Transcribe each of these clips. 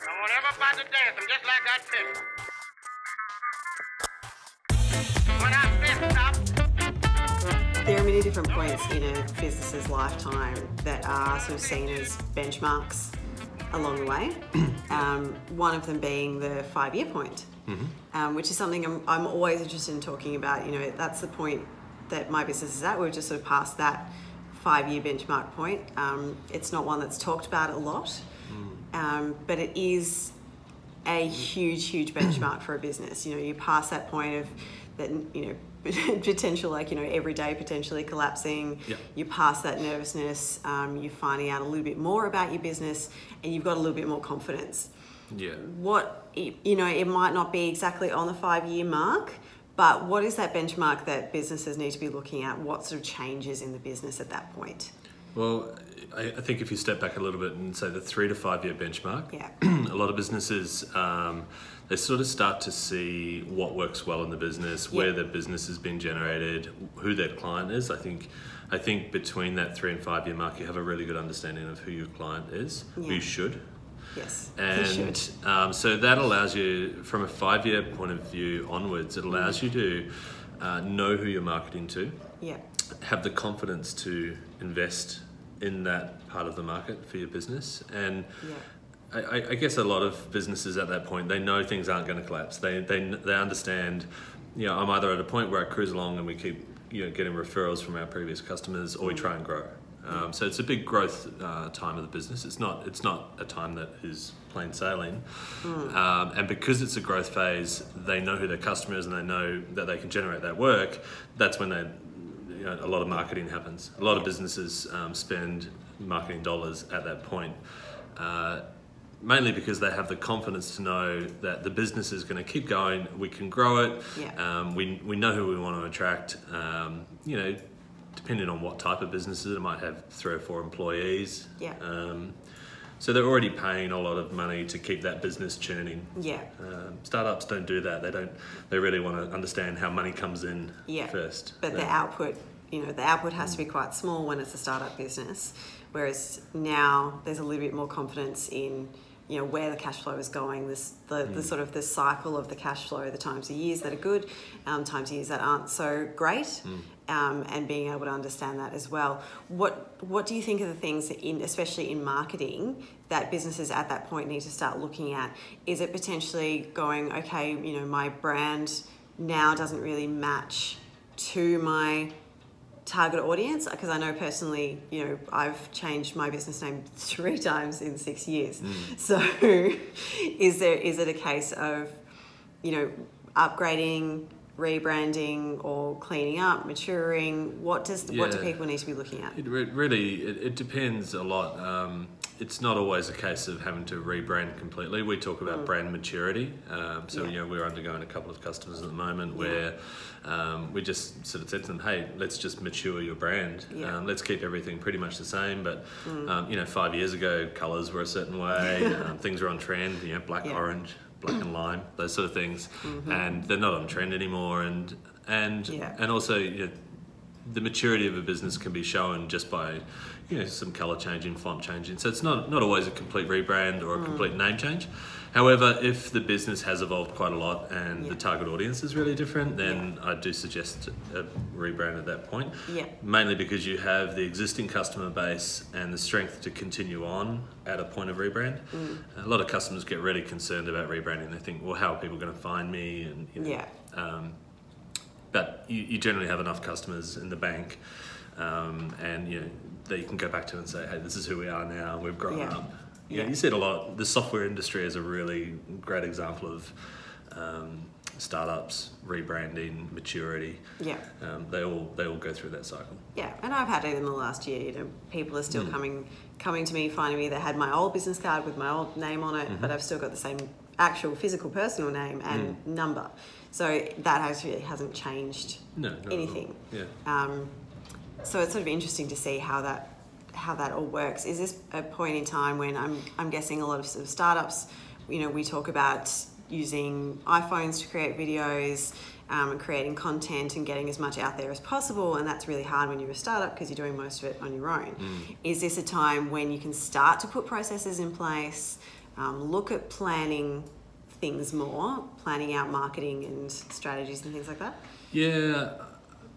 I won't ever fight to death. I'm just like that fish. When I fist up, There are many different points in a business's lifetime that are sort of seen as benchmarks along the way. um, one of them being the five-year point, um, which is something I'm, I'm always interested in talking about. You know, that's the point that my business is at. We've just sort of passed that five-year benchmark point. Um, it's not one that's talked about a lot, um, but it is a huge, huge benchmark for a business. You know, you pass that point of that, you know, potential like you know every day potentially collapsing. Yep. You pass that nervousness. Um, you're finding out a little bit more about your business, and you've got a little bit more confidence. Yeah. What you know, it might not be exactly on the five-year mark, but what is that benchmark that businesses need to be looking at? What sort of changes in the business at that point? Well, I, I think if you step back a little bit and say the three to five year benchmark, Yeah. a lot of businesses um, they sort of start to see what works well in the business, where Yeah. the business has been generated, who their client is. I think, I think between that three and five year mark, you have a really good understanding of who your client is, who Yeah. you should. Yes, And should. um, so that allows you, from a five year point of view onwards, it allows you to uh, know who you're marketing to, Yeah, have the confidence to invest in that part of the market for your business. And yeah, I, I- guess a lot of businesses at that point, they know things aren't going to collapse. They, they, they understand, you know, I'm either at a point where I cruise along and we keep, you know, getting referrals from our previous customers or we try and grow. Um, so it's a big growth uh, time of the business. It's not, it's not a time that is plain sailing. Um, and because it's a growth phase, they know who their customer is and they know that they can generate that work. That's when they, you know, a lot of marketing happens. A lot of businesses um, spend marketing dollars at that point. Uh, mainly because they have the confidence to know that the business is going to keep going, we can grow it, Yeah. um, we, we know who we want to attract. Um, you know, depending on what type of businesses, it might have three or four employees. Yeah. Um, so they're already paying a lot of money to keep that business churning. yeah, Um, startups don't do that. They don't. They really want to understand how money comes in yeah. first. But the output, you know, the output has to be quite small when it's a startup business, whereas now there's a little bit more confidence in, you know, where the cash flow is going. This the, the sort of the cycle of the cash flow, the times of years that are good, um, times of years that aren't so great, um, and being able to understand that as well. What what do you think are the things that in, especially in marketing, that businesses at that point need to start looking at? Is it potentially going, okay, you know, my brand now doesn't really match to my target audience because I know personally, you know, I've changed my business name three times in six years. So, is there is it a case of, you know, upgrading, rebranding, or cleaning up, maturing? What does what do people need to be looking at? It re- really it, it depends a lot. Um, it's not always a case of having to rebrand completely. We talk about brand maturity. Um, so Mm. Yeah. you know we're undergoing a couple of customers at the moment where um, we just sort of said to them, "Hey, let's just mature your brand. Yeah. Mm. Um, let's keep everything pretty much the same." But um, you know, five years ago, colours were a certain way. um, things were on trend. You know, black, Yeah. Mm-hmm. orange, black and lime, those sort of things, and they're not on trend anymore. And and and also you know, the maturity of a business can be shown just by you know some color changing font changing so it's not not always a complete rebrand or a Mm. complete name change however if the business has evolved quite a lot and Yeah. the target audience is really different then i do suggest a rebrand at that point Yeah. mainly because you have the existing customer base and the strength to continue on at a point of rebrand Mm. a lot of customers get really concerned about rebranding they think well how are people going to find me and you know, Yeah. um, but you, you generally have enough customers in the bank, um, and you know that you can go back to and say, "Hey, this is who we are now. We've grown Yeah. up." You, know, Yeah. you see it a lot. The software industry is a really great example of um, startups rebranding, maturity. Yeah. Um, they all they all go through that cycle. Yeah, and I've had it in the last year. You know, people are still coming coming to me, finding me that had my old business card with my old name on it, but I've still got the same actual physical personal name and number. So that actually hasn't changed No, not at all. anything. Yeah. Um, so it's sort of interesting to see how that how that all works. Is this a point in time when I'm I'm guessing a lot of, sort of startups, you know, we talk about using iPhones to create videos um, and creating content and getting as much out there as possible, and that's really hard when you're a startup because you're doing most of it on your own. Is this a time when you can start to put processes in place? um, look at planning things more, planning out marketing and strategies and things like that? Yeah,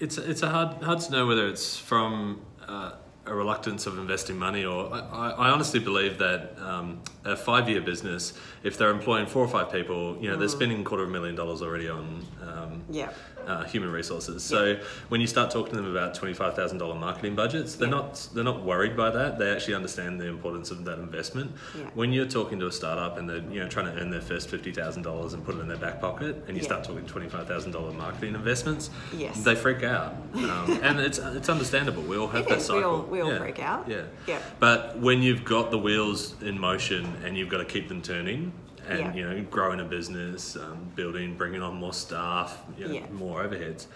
it's it's a hard hard to know whether it's from uh, a reluctance of investing money or I, I honestly believe that um, a five year business, if they're employing four or five people, you know, they're spending a quarter of a million dollars already on um, Yeah. Uh, human resources. So when you start talking to them about twenty five thousand dollar marketing budgets, they're Yeah. not they're not worried by that. They actually understand the importance of that investment. Yeah. When you're talking to a startup and they're you know trying to earn their first fifty thousand dollars and put it in their back pocket, and you Yeah. start talking twenty five thousand dollar marketing investments, Yes. they freak out, um, and it's it's understandable. We all have It that is. We cycle. all- we all Yeah. freak out. Yeah. Yeah. But when you've got the wheels in motion and you've got to keep them turning, and Yeah. you know growing a business, um, building, bringing on more staff, you know, Yeah. more overheads,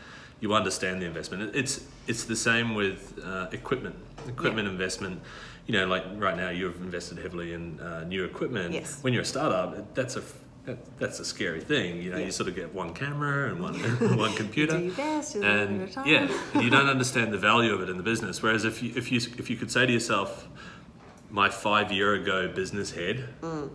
you understand the investment. It's it's the same with uh, equipment. Equipment investment. You know, like right now, you've invested heavily in uh, new equipment. Yes. When you're a startup, that's a that, that's a scary thing. You know, Yeah. you sort of get one camera and one one computer, do your best, you it and yeah, you don't understand the value of it in the business. Whereas if you if you if you could say to yourself, my five year ago business head,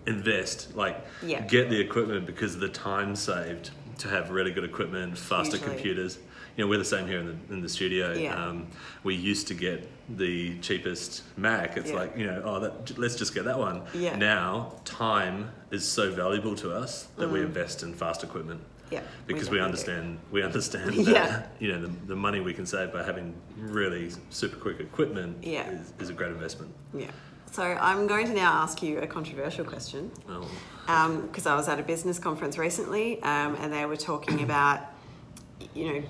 invest like Mm. Yeah. get the equipment because of the time saved to have really good equipment, faster Hugely. computers. You know, we're the same here in the in the studio. Yeah. Um, we used to get the cheapest Mac. It's Yeah. like you know, oh, that, let's just get that one. Yeah. Now, time is so valuable to us that we invest in fast equipment Yeah. because we, do. understand we understand Yeah. that you know the, the money we can save by having really super quick equipment Yeah. is, is a great investment. Yeah. So I'm going to now ask you a controversial question. Oh, because I was at a business conference recently um, and they were talking about, you know,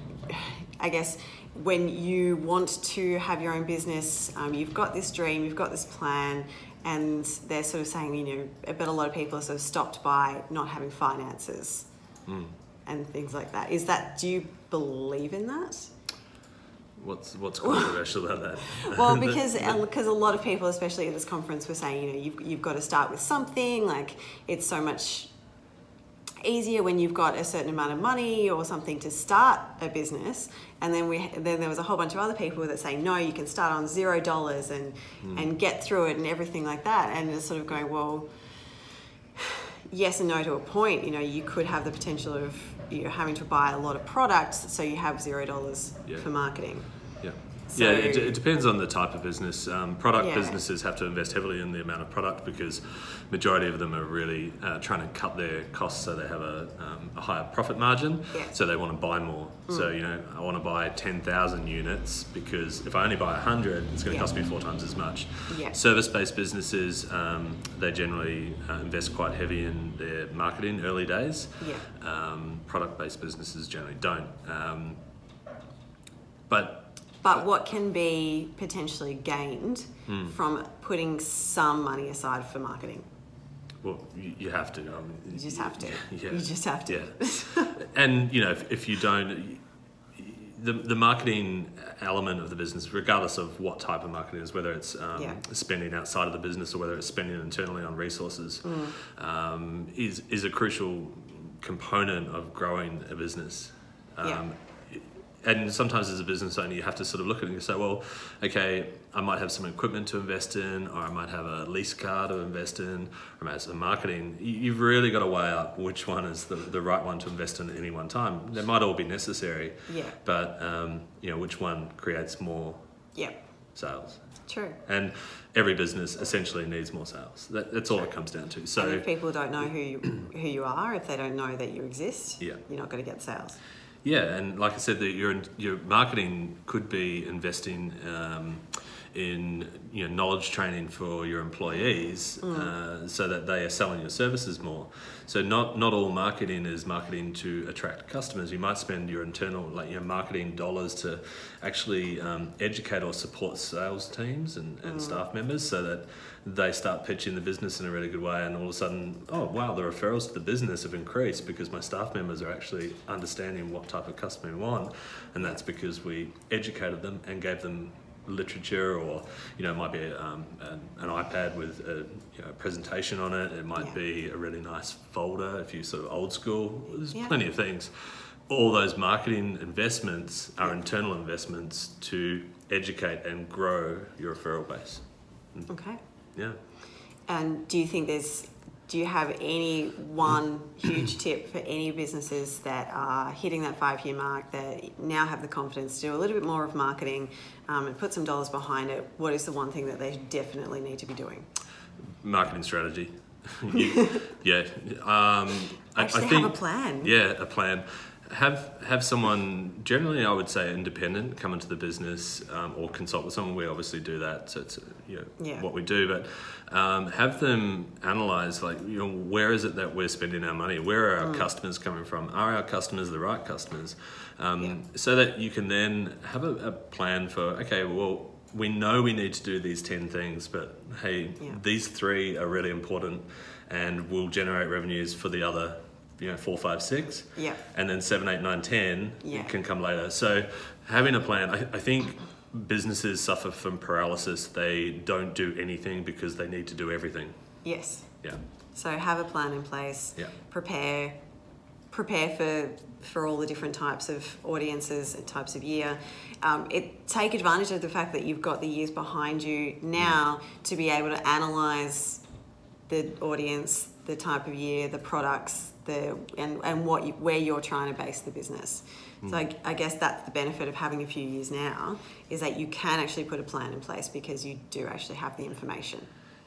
I guess when you want to have your own business, um, you've got this dream, you've got this plan, and they're sort of saying, you know, but a lot of people are sort of stopped by not having finances and things like that. Is that, do you believe in that? What's what's controversial about that? Well, because uh, because a lot of people, especially at this conference, were saying, you know, you've, you've got to start with something. Like it's so much easier when you've got a certain amount of money or something to start a business. And then we then there was a whole bunch of other people that say, no, you can start on zero dollars and hmm. and get through it and everything like that. And it's sort of going, well, yes and no to a point. You know, you could have the potential of you know, having to buy a lot of products, so you have zero dollars Yeah. for marketing. Yeah. So- yeah, it, it depends on the type of business. Um, product Yeah. businesses have to invest heavily in the amount of product because majority of them are really uh, trying to cut their costs so they have a, um, a higher profit margin. Yeah. Mm. So they want to buy more. So you know, I want to buy ten thousand units because if I only buy hundred, it's going to Yeah. cost me four times as much. Yeah. Service-based businesses, um, they generally uh, invest quite heavy in their marketing early days. Yeah. Um, product-based businesses generally don't. Um, but But what can be potentially gained Hmm. from putting some money aside for marketing? Well, you, you have to. I mean, You just have to. Yeah. You just have to. Yeah. and you know, if, if you don't, the the marketing element of the business, regardless of what type of marketing it is, whether it's um, Yeah. spending outside of the business or whether it's spending internally on resources, Mm. um, is is a crucial component of growing a business. Yeah. And sometimes as a business owner, you have to sort of look at it and say, well, okay, I might have some equipment to invest in, or I might have a lease car to invest in, or I might have some marketing. You- You've really got to weigh up which one is the, the right one to invest in at any one time. They might all be necessary, Yeah. but um, you know, which one creates more Yeah, sales? true. And every business essentially needs more sales. That, that's all it comes down to. and So if people don't know who you, who you are, if they don't know that you exist, Yeah. you're not going to get sales. Yeah, and like I said, your your marketing could be investing um, in you know knowledge training for your employees, uh, so that they are selling your services more. So not not all marketing is marketing to attract customers. You might spend your internal like your marketing dollars to actually um, educate or support sales teams and, and staff members, so that they start pitching the business in a really good way, and all of a sudden, oh wow, the referrals to the business have increased because my staff members are actually understanding what type of customer we want, and that's because we educated them and gave them literature, or you know, it might be um, an, an iPad with a you know, presentation on it. It might Yeah. be a really nice folder if you sort of old school. There's Yeah. plenty of things. All those marketing investments are internal investments to educate and grow your referral base. Okay. Yeah. And do you think there's do you have any one huge tip for any businesses that are hitting that five year mark that now have the confidence to do a little bit more of marketing um, and put some dollars behind it? What is the one thing that they definitely need to be doing? marketing strategy. Yeah, um, I, Actually I think have a plan. Yeah, a plan. Have have someone generally, I would say, independent come into the business um, or consult with someone. We obviously do that, so it's you know, Yeah. what we do. But um, have them analyze like you know where is it that we're spending our money? Where are our customers coming from? Are our customers the right customers? Um, Yeah. So that you can then have a, a plan for okay, well. We know we need to do these 10 things, but hey, Yeah. these three are really important and will generate revenues for the other you know four five six Yeah. and then seven eight nine ten Yeah. can come later so having a plan I, I think businesses suffer from paralysis they don't do anything because they need to do everything Yes. yeah So have a plan in place. Yeah. Prepare, prepare for for all the different types of audiences and types of year. Um, it take advantage of the fact that you've got the years behind you now to be able to analyze the audience, the type of year, the products, the and and what you, where you're trying to base the business. So I, I guess that's the benefit of having a few years now is that you can actually put a plan in place because you do actually have the information.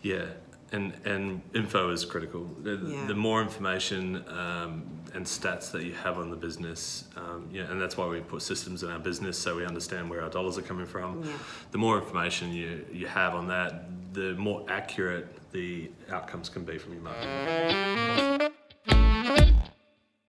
yeah and and info is critical the, Yeah. the more information um, and stats that you have on the business um, yeah and that's why we put systems in our business so we understand where our dollars are coming from Yeah. the more information you, you have on that the more accurate the outcomes can be from your marketing